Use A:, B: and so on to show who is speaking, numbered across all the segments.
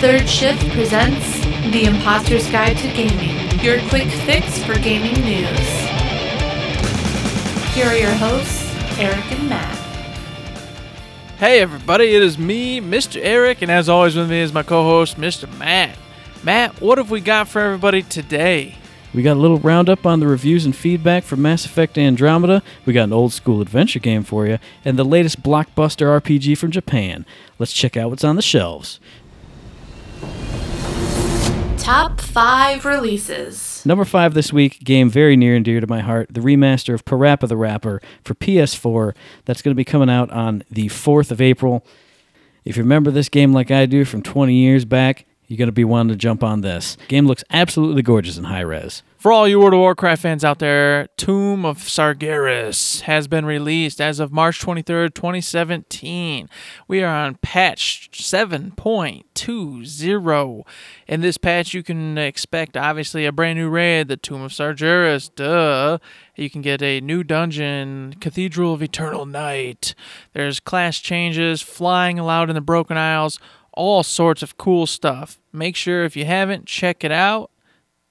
A: Third Shift presents The Imposter's Guide to Gaming, your quick fix for gaming news. Here are your hosts, Eric and Matt.
B: Hey everybody, it is me, Mr. Eric, and as always with me is my co-host, Mr. Matt. Matt, what have we got for everybody today?
C: We got a little roundup on the reviews and feedback for Mass Effect Andromeda. We got an old school adventure game for you, and the latest blockbuster RPG from Japan. Let's check out what's on the shelves.
A: Top 5 releases.
C: Number five this week, game very near and dear to my heart, the remaster of Parappa the Rapper for PS4. That's going to be coming out on the 4th of April. If you remember this game like I do from 20 years back, you're going to be wanting to jump on this. Game looks absolutely gorgeous in high res.
B: For all you World of Warcraft fans out there, Tomb of Sargeras has been released as of March 23rd, 2017. We are on patch 7.20. In this patch, you can expect obviously a brand new raid, the Tomb of Sargeras, duh. You can get a new dungeon, Cathedral of Eternal Night. There's class changes, flying allowed in the Broken Isles, all sorts of cool stuff. Make sure if you haven't, check it out.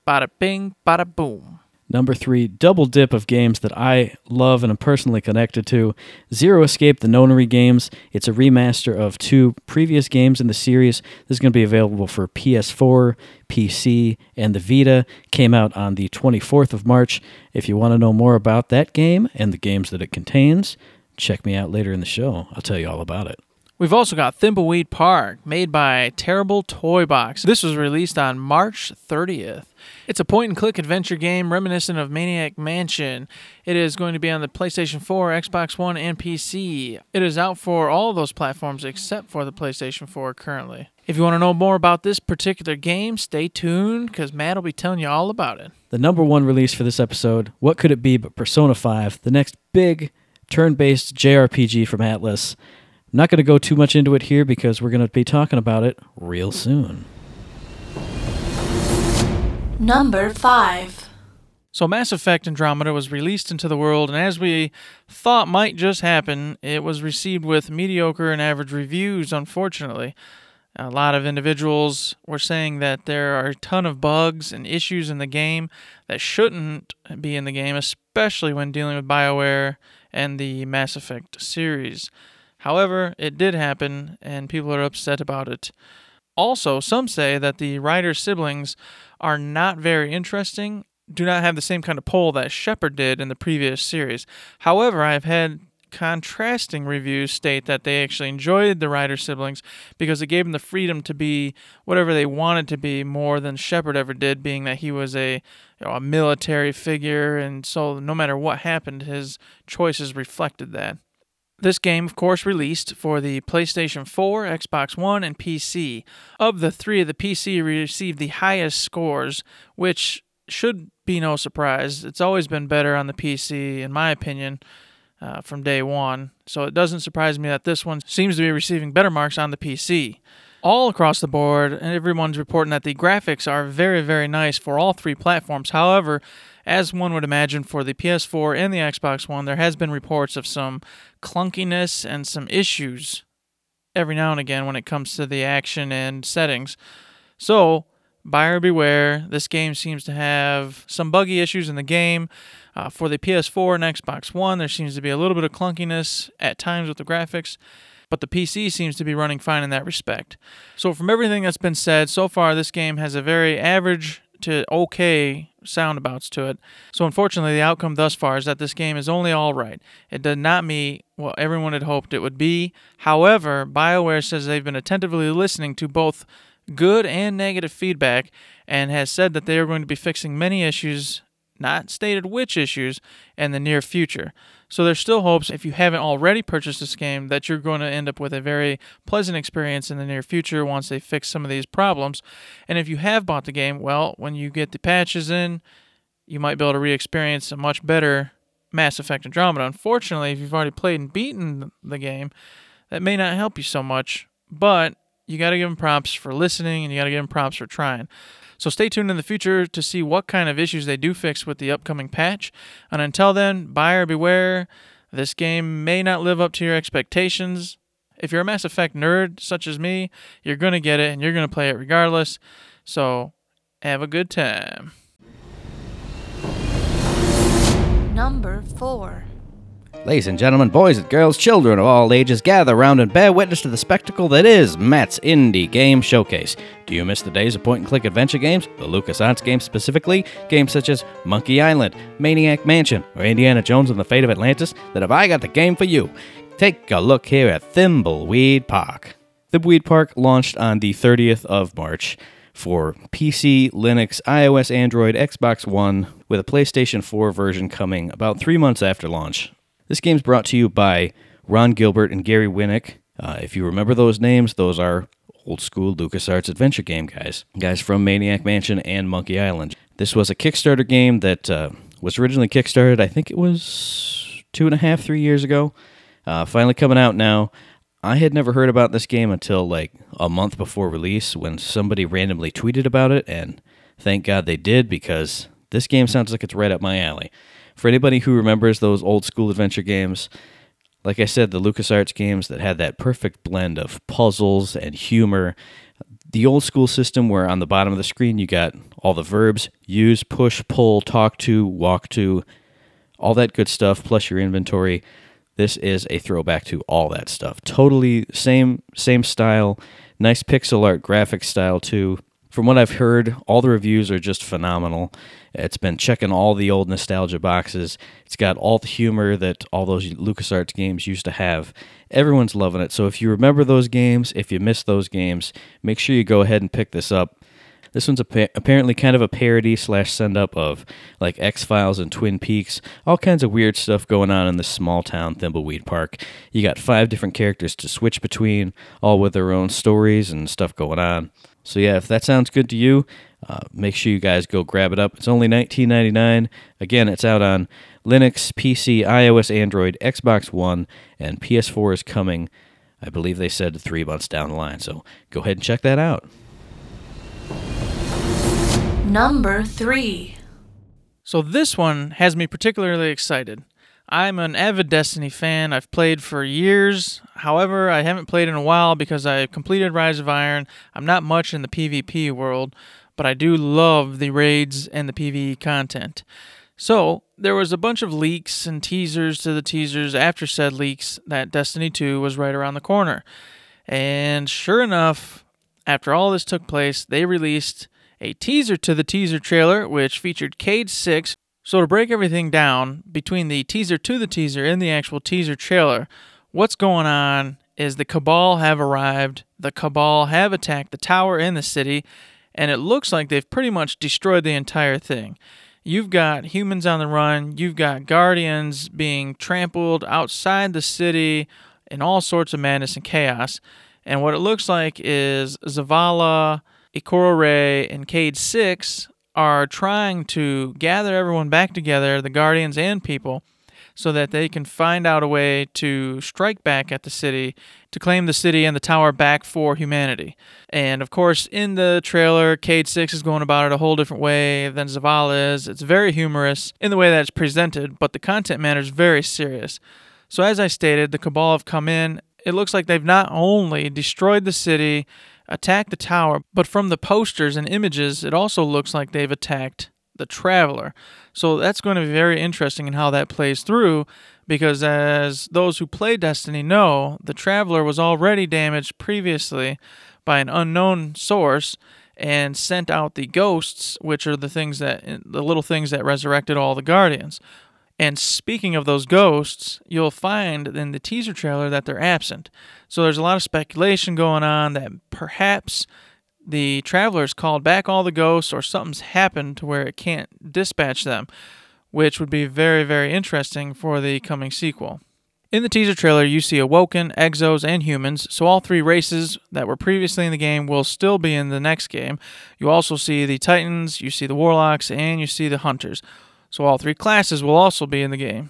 B: Bada bing, bada boom.
C: Number three, double dip of games that I love and am personally connected to. Zero Escape, the Nonary games. It's a remaster of two previous games in the series. This is going to be available for PS4, PC, and the Vita. Came out on the 24th of March. If you want to know more about that game and the games that it contains, check me out later in the show. I'll tell you all about it.
B: We've also got Thimbleweed Park, made by Terrible Toy Box. This was released on March 30th. It's a point and click adventure game reminiscent of Maniac Mansion. It is going to be on the PlayStation 4, Xbox One, and PC. It is out for all of those platforms except for the PlayStation 4 currently. If you want to know more about this particular game, stay tuned because Matt will be telling you all about it.
C: The number one release for this episode, what could it be but Persona 5, the next big turn based JRPG from Atlus. I'm not going to go too much into it here because we're going to be talking about it real soon.
A: Number 5.
B: So, Mass Effect Andromeda was released into the world, and as we thought might just happen, it was received with mediocre and average reviews, unfortunately. A lot of individuals were saying that there are a ton of bugs and issues in the game that shouldn't be in the game, especially when dealing with BioWare and the Mass Effect series. However, it did happen, and people are upset about it. Also, some say that the Ryder's siblings are not very interesting, do not have the same kind of pull that Shepard did in the previous series. However, I've had contrasting reviews state that they actually enjoyed the Ryder's siblings because it gave them the freedom to be whatever they wanted to be more than Shepard ever did, being that he was a you know, a military figure, and so no matter what happened, his choices reflected that. This game, of course, released for the PlayStation 4, Xbox One, and PC. Of the three, the PC received the highest scores, which should be no surprise. It's always been better on the PC, in my opinion, uh, from day one. So it doesn't surprise me that this one seems to be receiving better marks on the PC. All across the board, and everyone's reporting that the graphics are very, very nice for all three platforms. However, as one would imagine for the PS4 and the Xbox One, there has been reports of some clunkiness and some issues every now and again when it comes to the action and settings. So, buyer beware. This game seems to have some buggy issues in the game. Uh, for the PS4 and Xbox One, there seems to be a little bit of clunkiness at times with the graphics, but the PC seems to be running fine in that respect. So, from everything that's been said so far, this game has a very average to okay soundabouts to it. So unfortunately, the outcome thus far is that this game is only all right. It did not meet what everyone had hoped it would be. However, BioWare says they've been attentively listening to both good and negative feedback and has said that they are going to be fixing many issues, not stated which issues, in the near future. So there's still hopes if you haven't already purchased this game that you're going to end up with a very pleasant experience in the near future once they fix some of these problems. And if you have bought the game, well, when you get the patches in, you might be able to re-experience a much better Mass Effect Andromeda. Unfortunately, if you've already played and beaten the game, that may not help you so much, but you got to give them props for listening and you got to give them props for trying. So stay tuned in the future to see what kind of issues they do fix with the upcoming patch. And until then, buyer beware. This game may not live up to your expectations. if you're a Mass Effect nerd such as me, you're going to get it and you're going to play it regardless. So have a good time.
A: Number 4.
D: Ladies and gentlemen, boys and girls, children of all ages, gather around and bear witness to the spectacle that is Matt's Indie Game Showcase. Do you miss the days of point and click adventure games, the LucasArts games specifically, games such as Monkey Island, Maniac Mansion, or Indiana Jones and the Fate of Atlantis? Then have I got the game for you. Take a look here at Thimbleweed Park.
C: Thimbleweed Park launched on the 30th of March for PC, Linux, iOS, Android, Xbox One, with a PlayStation 4 version coming about three months after launch. This game's brought to you by Ron Gilbert and Gary Winnick. Uh, if you remember those names, those are old school LucasArts adventure game guys, guys from Maniac Mansion and Monkey Island. This was a Kickstarter game that uh, was originally kickstarted, I think it was two and a half, three years ago. Uh, finally coming out now. I had never heard about this game until like a month before release when somebody randomly tweeted about it, and thank God they did because this game sounds like it's right up my alley. For anybody who remembers those old school adventure games, like I said, the LucasArts games that had that perfect blend of puzzles and humor. The old school system where on the bottom of the screen you got all the verbs use, push, pull, talk to, walk to, all that good stuff, plus your inventory. This is a throwback to all that stuff. Totally same same style, nice pixel art graphic style too. From what I've heard, all the reviews are just phenomenal. It's been checking all the old nostalgia boxes. It's got all the humor that all those LucasArts games used to have. Everyone's loving it. So if you remember those games, if you missed those games, make sure you go ahead and pick this up. This one's apparently kind of a parody slash send up of like X Files and Twin Peaks, all kinds of weird stuff going on in this small town Thimbleweed Park. You got five different characters to switch between, all with their own stories and stuff going on. So yeah, if that sounds good to you, uh, make sure you guys go grab it up. It's only $19.99. Again, it's out on Linux, PC, iOS, Android, Xbox One, and PS4 is coming. I believe they said three months down the line. So go ahead and check that out.
A: Number 3.
B: So this one has me particularly excited. I'm an avid Destiny fan. I've played for years. However, I haven't played in a while because I completed Rise of Iron. I'm not much in the PvP world, but I do love the raids and the PvE content. So, there was a bunch of leaks and teasers to the teasers after said leaks that Destiny 2 was right around the corner. And sure enough, after all this took place, they released a teaser to the teaser trailer, which featured Cayde 6, so, to break everything down between the teaser to the teaser and the actual teaser trailer, what's going on is the Cabal have arrived, the Cabal have attacked the tower in the city, and it looks like they've pretty much destroyed the entire thing. You've got humans on the run, you've got guardians being trampled outside the city in all sorts of madness and chaos. And what it looks like is Zavala, Ikora Rey, and Cayde 6 are trying to gather everyone back together, the Guardians and people, so that they can find out a way to strike back at the city, to claim the city and the tower back for humanity. And of course, in the trailer, Cayde 6 is going about it a whole different way than Zavala is. It's very humorous in the way that it's presented, but the content matter is very serious. So, as I stated, the Cabal have come in. It looks like they've not only destroyed the city, attack the tower, but from the posters and images, it also looks like they've attacked the traveler. So that's going to be very interesting in how that plays through because as those who play Destiny know, the traveler was already damaged previously by an unknown source and sent out the ghosts, which are the things that the little things that resurrected all the guardians. And speaking of those ghosts, you'll find in the teaser trailer that they're absent. So there's a lot of speculation going on that perhaps the travelers called back all the ghosts or something's happened to where it can't dispatch them, which would be very, very interesting for the coming sequel. In the teaser trailer, you see Awoken, Exos, and humans, so all three races that were previously in the game will still be in the next game. You also see the Titans, you see the Warlocks, and you see the Hunters. So all three classes will also be in the game,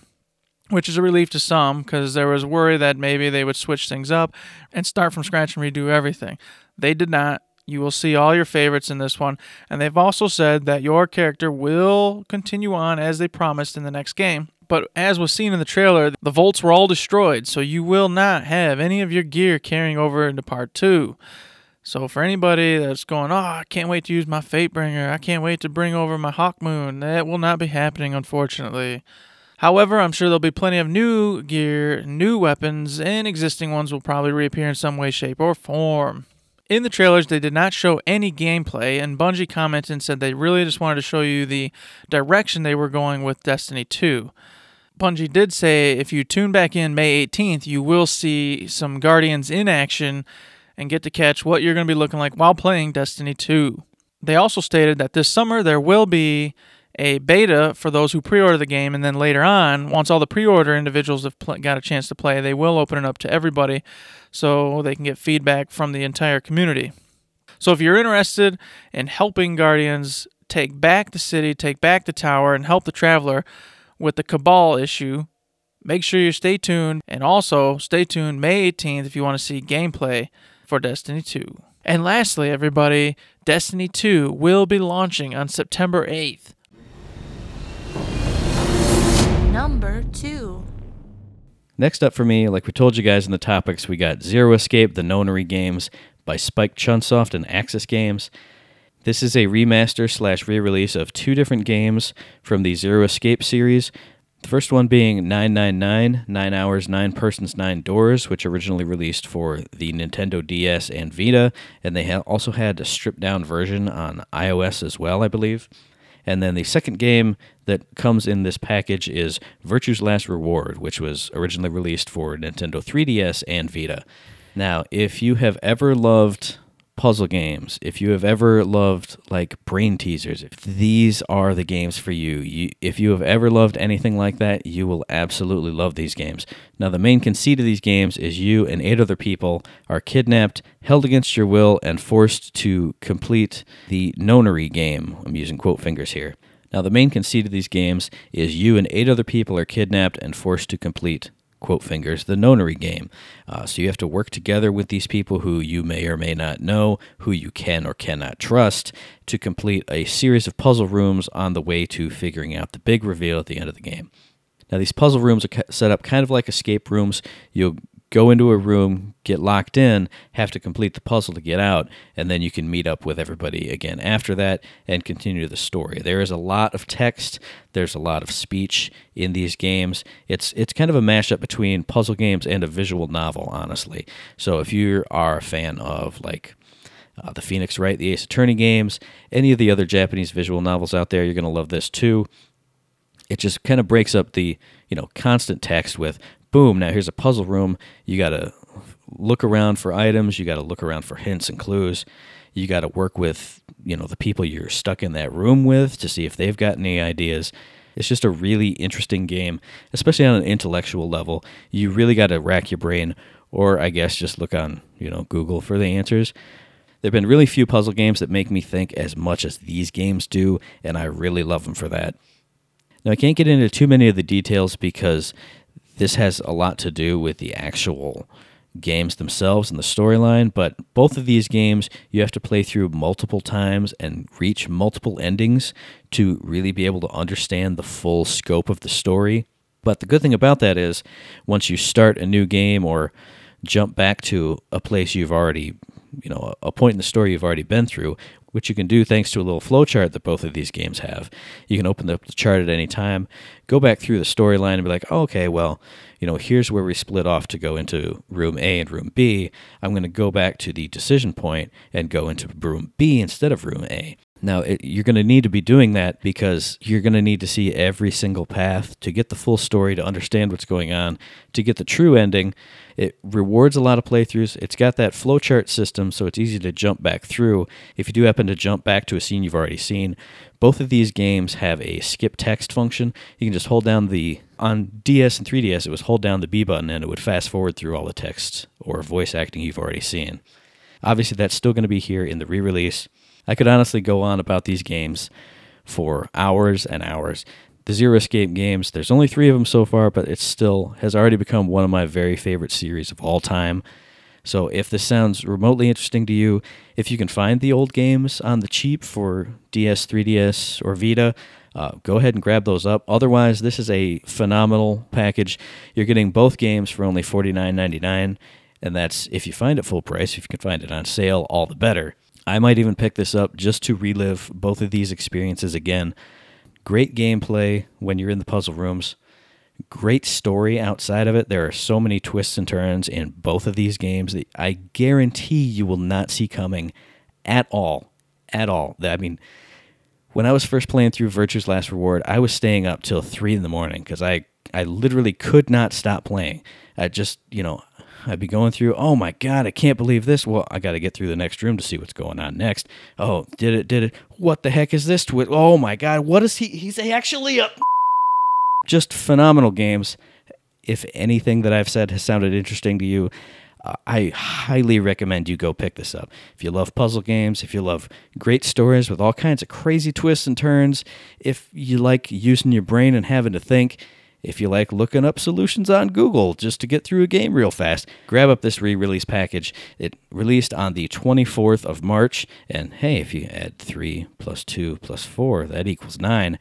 B: which is a relief to some because there was worry that maybe they would switch things up and start from scratch and redo everything. They did not. You will see all your favorites in this one, and they've also said that your character will continue on as they promised in the next game. But as was seen in the trailer, the vaults were all destroyed, so you will not have any of your gear carrying over into part two. So for anybody that's going, oh, I can't wait to use my Fatebringer, I can't wait to bring over my Hawkmoon, that will not be happening, unfortunately. However, I'm sure there'll be plenty of new gear, new weapons, and existing ones will probably reappear in some way, shape, or form. In the trailers, they did not show any gameplay, and Bungie commented and said they really just wanted to show you the direction they were going with Destiny 2. Bungie did say if you tune back in May 18th, you will see some Guardians in action and get to catch what you're going to be looking like while playing Destiny 2. They also stated that this summer there will be a beta for those who pre order the game, and then later on, once all the pre order individuals have pl- got a chance to play, they will open it up to everybody so they can get feedback from the entire community. So if you're interested in helping Guardians take back the city, take back the tower, and help the Traveler with the Cabal issue, make sure you stay tuned. And also, stay tuned May 18th if you want to see gameplay for Destiny 2. And lastly, everybody, Destiny 2 will be launching on September 8th.
A: Number 2.
C: Next up for me, like we told you guys in the topics, we got Zero Escape, the Nonary games by Spike Chunsoft and Aksys Games. This is a remaster slash re release of two different games from the Zero Escape series. The first one being 999, 9 Hours, 9 Persons, 9 Doors, which originally released for the Nintendo DS and Vita, and they also had a stripped down version on iOS as well, I believe. And then the second game that comes in this package is Virtue's Last Reward, which was originally released for Nintendo 3DS and Vita. Now, if you have ever loved puzzle games, if you have ever loved like brain teasers, if these are the games for you, you if you have ever loved anything like that, you will absolutely love these games. Now, the main conceit of these games is you and eight other people are kidnapped, held against your will, and forced to complete the nonary game. I'm using quote fingers here. Now, the main conceit of these games is you and eight other people are kidnapped and forced to complete quote fingers, the nonary game. Uh, so you have to work together with these people who you may or may not know, who you can or cannot trust, to complete a series of puzzle rooms on the way to figuring out the big reveal at the end of the game. Now, these puzzle rooms are set up kind of like escape rooms. You'll go into a room, get locked in, have to complete the puzzle to get out, and then you can meet up with everybody again after that and continue the story. There is a lot of text, there's a lot of speech in these games. It's it's kind of a mashup between puzzle games and a visual novel, honestly. So if you are a fan of like uh, the Phoenix Wright, the Ace Attorney games, any of the other Japanese visual novels out there, you're going to love this too. It just kind of breaks up the you know constant text with boom, now here's a puzzle room. You got to look around for items, you got to look around for hints and clues. You got to work with, you know, the people you're stuck in that room with to see if they've got any ideas. It's just a really interesting game, especially on an intellectual level. You really got to rack your brain or I guess just look on, you know, Google for the answers. There've been really few puzzle games that make me think as much as these games do, and I really love them for that. Now, I can't get into too many of the details because this has a lot to do with the actual games themselves and the storyline, but both of these games you have to play through multiple times and reach multiple endings to really be able to understand the full scope of the story. But the good thing about that is once you start a new game or jump back to a place you've already, you know, a point in the story you've already been through, which you can do thanks to a little flowchart that both of these games have. You can open up the chart at any time, go back through the storyline, and be like, oh, okay, well, you know, here's where we split off to go into room A and room B. I'm going to go back to the decision point and go into room B instead of room A. Now, it, you're going to need to be doing that because you're going to need to see every single path to get the full story, to understand what's going on, to get the true ending. It rewards a lot of playthroughs. It's got that flowchart system, so it's easy to jump back through. If you do happen to jump back to a scene you've already seen, both of these games have a skip text function. You can just hold down the on DS and 3DS. It was hold down the B button and it would fast forward through all the text or voice acting you've already seen. Obviously, that's still going to be here in the re-release. I could honestly go on about these games for hours and hours. The Zero Escape games, there's only three of them so far, but it still has already become one of my very favorite series of all time. So if this sounds remotely interesting to you, if you can find the old games on the cheap for DS, 3DS, or Vita, uh, go ahead and grab those up. Otherwise, this is a phenomenal package. You're getting both games for only $49.99, and that's if you find it full price. If you can find it on sale, all the better. I might even pick this up just to relive both of these experiences again. Great gameplay when you're in the puzzle rooms. Great story outside of it. There are so many twists and turns in both of these games that I guarantee you will not see coming at all. At all. I mean, when I was first playing through Virtue's Last Reward, I was staying up till three in the morning because I, I literally could not stop playing. I just, you know, I'd be going through, oh my God, I can't believe this. Well, I got to get through the next room to see what's going on next. Oh, did it, did it. What the heck is this twist? Oh my God, what is he? He's actually a. Just phenomenal games. If anything that I've said has sounded interesting to you, uh, I highly recommend you go pick this up. If you love puzzle games, if you love great stories with all kinds of crazy twists and turns, if you like using your brain and having to think, if you like looking up solutions on Google just to get through a game real fast, grab up this re release package. It released on the 24th of March. And hey, if you add 3 plus 2 plus 4, that equals 9.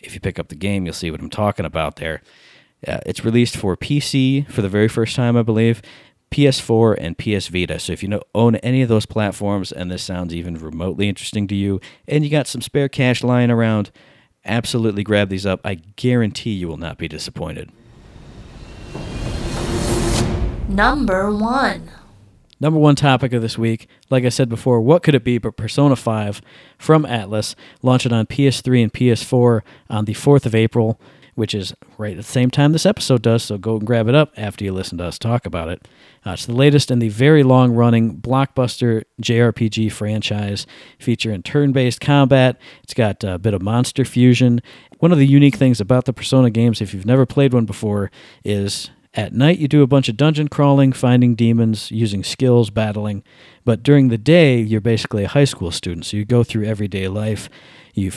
C: If you pick up the game, you'll see what I'm talking about there. Uh, it's released for PC for the very first time, I believe, PS4 and PS Vita. So if you know, own any of those platforms and this sounds even remotely interesting to you, and you got some spare cash lying around, absolutely grab these up. I guarantee you will not be disappointed.
E: Number 1.
C: Number one topic of this week, like I said before, what could it be but Persona 5 from Atlus, launching on PS3 and PS4 on the 4th of April, which is right at the same time this episode does, so go and grab it up after you listen to us talk about it. Uh, it's the latest in the very long running blockbuster JRPG franchise featuring turn based combat. It's got a bit of monster fusion. One of the unique things about the Persona games, if you've never played one before, is at night, you do a bunch of dungeon crawling, finding demons, using skills, battling. But during the day, you're basically a high school student. So you go through everyday life. You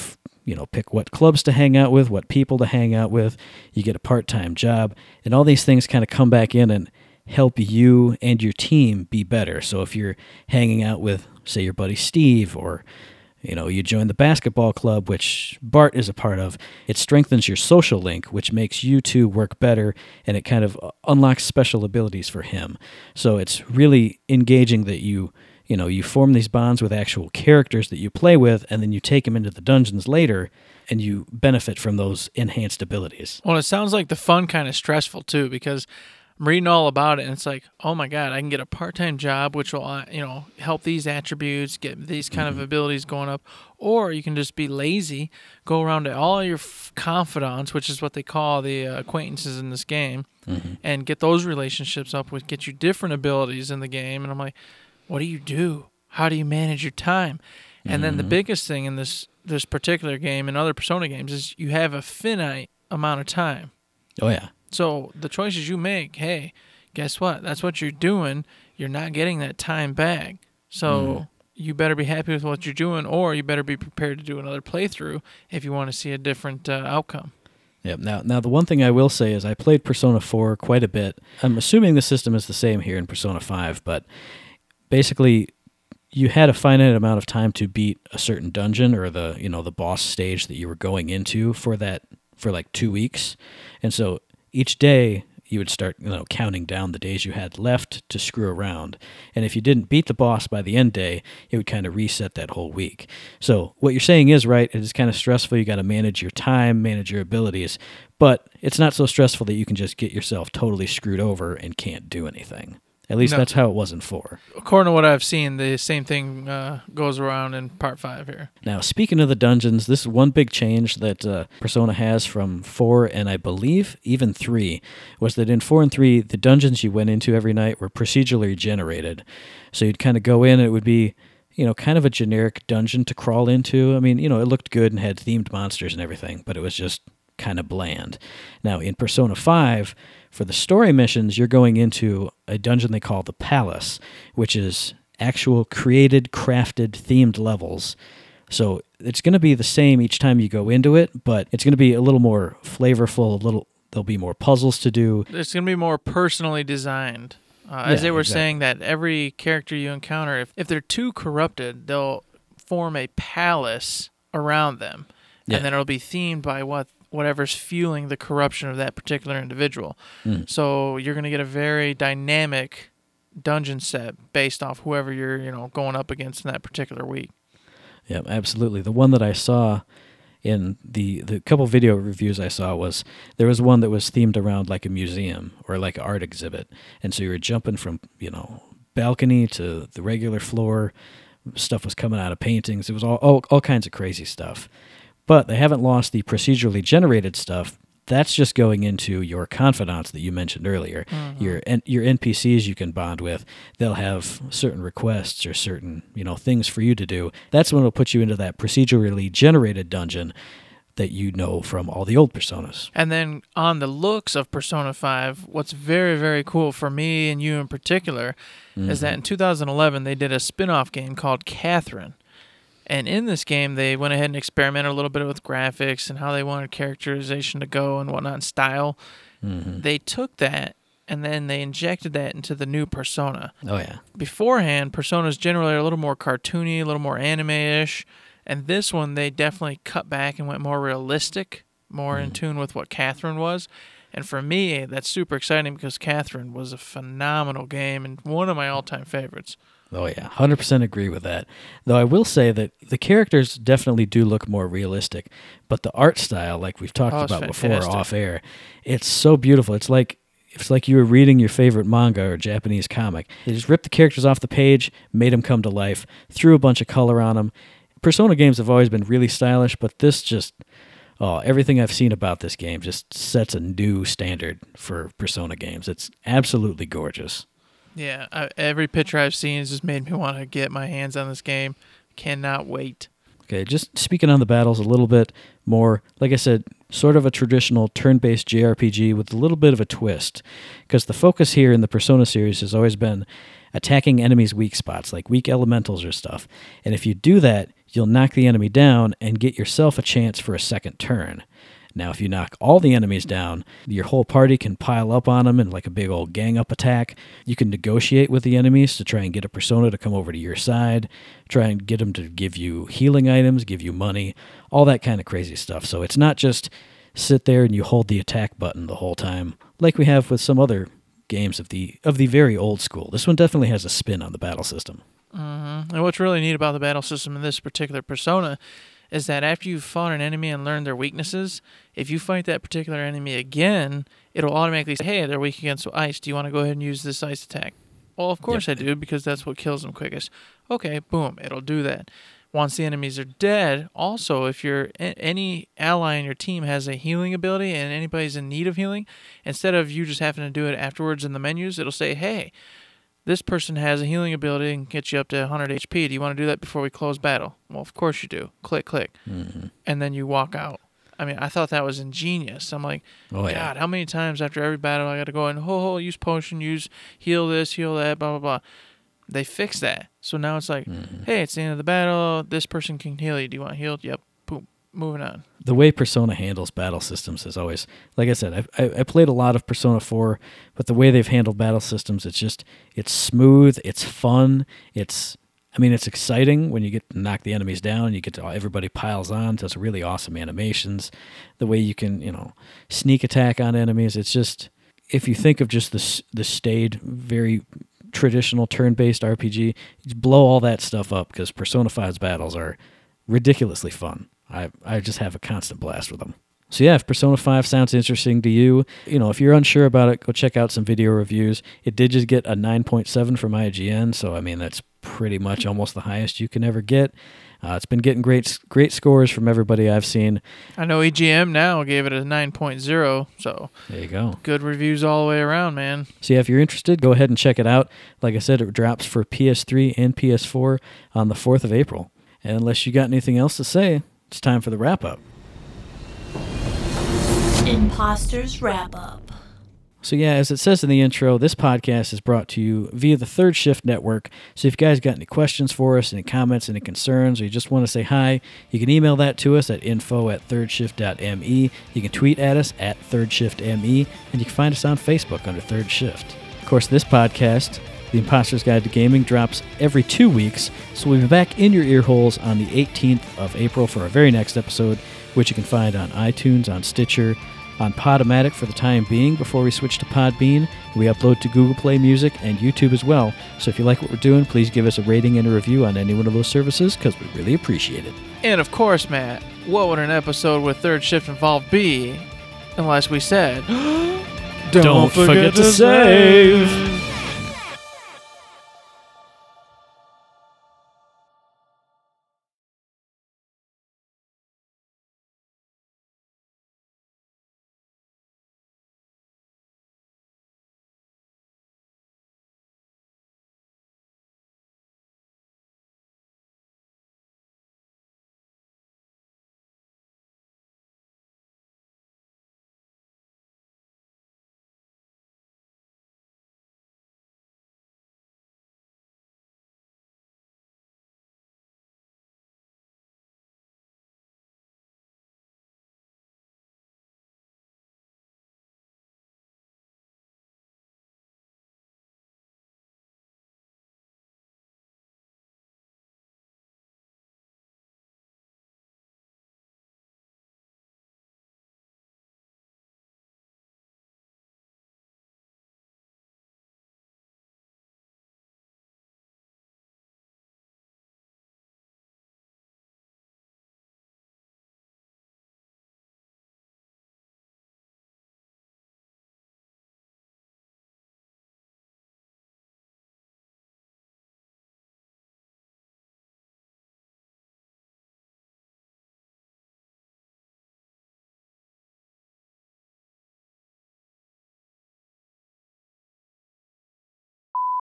C: you know pick what clubs to hang out with, what people to hang out with. You get a part-time job, and all these things kind of come back in and help you and your team be better. So if you're hanging out with, say, your buddy Steve or you know, you join the basketball club, which Bart is a part of. It strengthens your social link, which makes you two work better, and it kind of unlocks special abilities for him. So it's really engaging that you, you know, you form these bonds with actual characters that you play with, and then you take them into the dungeons later, and you benefit from those enhanced abilities.
B: Well, it sounds like the fun kind of stressful too, because I'm reading all about it, and it's like, oh my god, I can get a part-time job, which will, uh, you know, help these attributes, get these kind of abilities going up, or you can just be lazy, go around to all your f- confidants, which is what they call the uh, acquaintances in this game, and get those relationships up with, get you different abilities in the game, and I'm like, what do you do? How do you manage your time? And then the biggest thing in this this particular game and other Persona games is you have a finite amount of time.
C: Oh yeah.
B: So the choices you make, hey, guess what? That's what you're doing. You're not getting that time back. So you better be happy with what you're doing, or you better be prepared to do another playthrough if you want to see a different uh, outcome.
C: Yep. Now, now the one thing I will say is I played Persona 4 quite a bit. I'm assuming the system is the same here in Persona 5, but basically you had a finite amount of time to beat a certain dungeon or the, you know, the boss stage that you were going into for that for like 2 weeks. And so each day you would start you know counting down the days you had left to screw around. And if you didn't beat the boss by the end day it would kind of reset that whole week. So what you're saying is right it is kind of stressful you got to manage your time manage your abilities but it's not so stressful that you can just get yourself totally screwed over and can't do anything at least
B: No.
C: that's how it was in 4
B: According to what I've seen, the same thing uh, goes around in part five here.
C: Now, speaking of the dungeons, this is one big change that uh, Persona has from 4 and I believe even 3 was that in 4 and 3, the dungeons you went into every night were procedurally generated. So you'd kind of go in and it would be, you know, kind of a generic dungeon to crawl into. I mean, you know, it looked good and had themed monsters and everything, but it was just kind of bland. Now, in Persona 5, for the story missions, you're going into a dungeon they call the Palace, which is actual created, crafted, themed levels. So it's going to be the same each time you go into it, but it's going to be a little more flavorful. A little, there'll be more puzzles to do.
B: It's going to be more personally designed. Uh, as they were
C: exactly.
B: saying that every character you encounter, if, if they're too corrupted, they'll form a palace around them.
C: Yeah.
B: and then it'll be themed by what whatever's fueling the corruption of that particular individual.
C: Mhm.
B: So you're going to get a very dynamic dungeon set based off whoever you're, you know, going up against in that particular week.
C: Yeah, absolutely. The one that I saw in the the couple video reviews I saw was there was one that was themed around like a museum or like an art exhibit, and so you were jumping from you know balcony to the regular floor. Stuff was coming out of paintings. It was all all, all kinds of crazy stuff. But they haven't lost the procedurally generated stuff. That's just going into your confidants that you mentioned earlier. Mm-hmm. Your N- your NPCs you can bond with. They'll have certain requests or certain you know things for you to do. That's when it'll put you into that procedurally generated dungeon that you know from all the old personas.
B: And then on the looks of Persona 5, what's very, very cool for me and you in particular is that mm-hmm. in 2011 they did a spin off game called Catherine. And in this game, they went ahead and experimented a little bit with graphics and how they wanted characterization to go and whatnot, and style. Mm-hmm. They took that and then they injected that into the new Persona.
C: Oh yeah.
B: Beforehand, Personas generally are a little more cartoony, a little more anime ish. And this one, they definitely cut back and went more realistic, more in mm-hmm. tune with what Catherine was. And for me, that's super exciting because Catherine was a phenomenal game and one of my all time favorites.
C: Oh yeah, hundred percent agree with that. Though I will say that the characters definitely do look more realistic, but the art style, like we've talked
B: Oh,
C: about before off air, it's so beautiful. It's like it's like you were reading your favorite manga or Japanese comic. They just ripped the characters off the page, made them come to life, threw a bunch of color on them. Persona games have always been really stylish, but this just oh, everything I've seen about this game just sets a new standard for Persona games. It's absolutely gorgeous.
B: Yeah, every picture I've seen has just made me want to get my hands on this game. Cannot wait.
C: Okay, just speaking on the battles a little bit more, like I said, sort of a traditional turn based JRPG with a little bit of a twist. Because the focus here in the Persona series has always been attacking enemies' weak spots, like weak elementals or stuff. And if you do that, you'll knock the enemy down and get yourself a chance for a second turn. Now, if you knock all the enemies down, your whole party can pile up on them in like a big old gang up attack. You can negotiate with the enemies to try and get a persona to come over to your side, try and get them to give you healing items, give you money, all that kind of crazy stuff. So it's not just sit there and you hold the attack button the whole time, like we have with some other games of the of the very old school. This one definitely has a spin on the battle system. Mm-hmm.
B: And what's really neat about the battle system in this particular persona is that after you've fought an enemy and learned their weaknesses, if you fight that particular enemy again, it'll automatically say, hey, they're weak against ice. Do you want to go ahead and use this ice attack? Well, of course I do, because that's what kills them quickest. Okay, boom, it'll do that. Once the enemies are dead, also, if you're any ally in your team has a healing ability and anybody's in need of healing, instead of you just having to do it afterwards in the menus, it'll say, hey, this person has a healing ability and can get you up to 100 HP. Do you want to do that before we close battle? Well, of course you do. Click, click. Mm-hmm. And then you walk out. I mean, I thought that was ingenious. I'm like,
C: Oh, yeah.
B: God, how many times after every battle I got to go and, ho, ho, use potion, use heal this, heal that, blah, blah, blah. They fixed that. So now it's like, mm-hmm. hey, it's the end of the battle. This person can heal you. Do you want healed? Yep. Moving on.
C: the way Persona handles battle systems is always, like I said, I, I, I played a lot of Persona 4, but the way they've handled battle systems, it's just, it's smooth, it's fun, it's, I mean, it's exciting when you get to knock the enemies down, you get to, everybody piles on, does really awesome animations, the way you can, you know, sneak attack on enemies, it's just, if you think of just the, the staid, very traditional turn-based RPG, blow all that stuff up because Persona 5's battles are ridiculously fun. I I just have a constant blast with them. So yeah, if Persona 5 sounds interesting to you, you know, if you're unsure about it, go check out some video reviews. It did just get a 9.7 from IGN, so I mean that's pretty much almost the highest you can ever get. Uh, it's been getting great great scores from everybody I've seen.
B: I know EGM now gave it a 9.0, so
C: There you go.
B: good reviews all the way around, man.
C: So yeah, if you're interested, go ahead and check it out. Like I said, it drops for PS3 and PS4 on the 4th of April. And unless you got anything else to say, it's time for the wrap up.
E: Imposters Wrap Up.
C: So yeah, as it says in the intro, this podcast is brought to you via the Third Shift Network. So if you guys got any questions for us, any comments, any concerns, or you just want to say hi, you can email that to us at info at thirdshift.me. You can tweet at us at thirdshiftme, and you can find us on Facebook under Third Shift. Of course, this podcast, The Imposter's Guide to Gaming, drops every two weeks, so we'll be back in your ear holes on the 18th of April for our very next episode, which you can find on iTunes, on Stitcher, on Podomatic for the time being before we switch to Podbean. We upload to Google Play Music and YouTube as well. So if you like what we're doing, please give us a rating and a review on any one of those services because we really appreciate it.
B: And of course, Matt, what would an episode with third shift involved be unless we said,
C: Don't forget to save.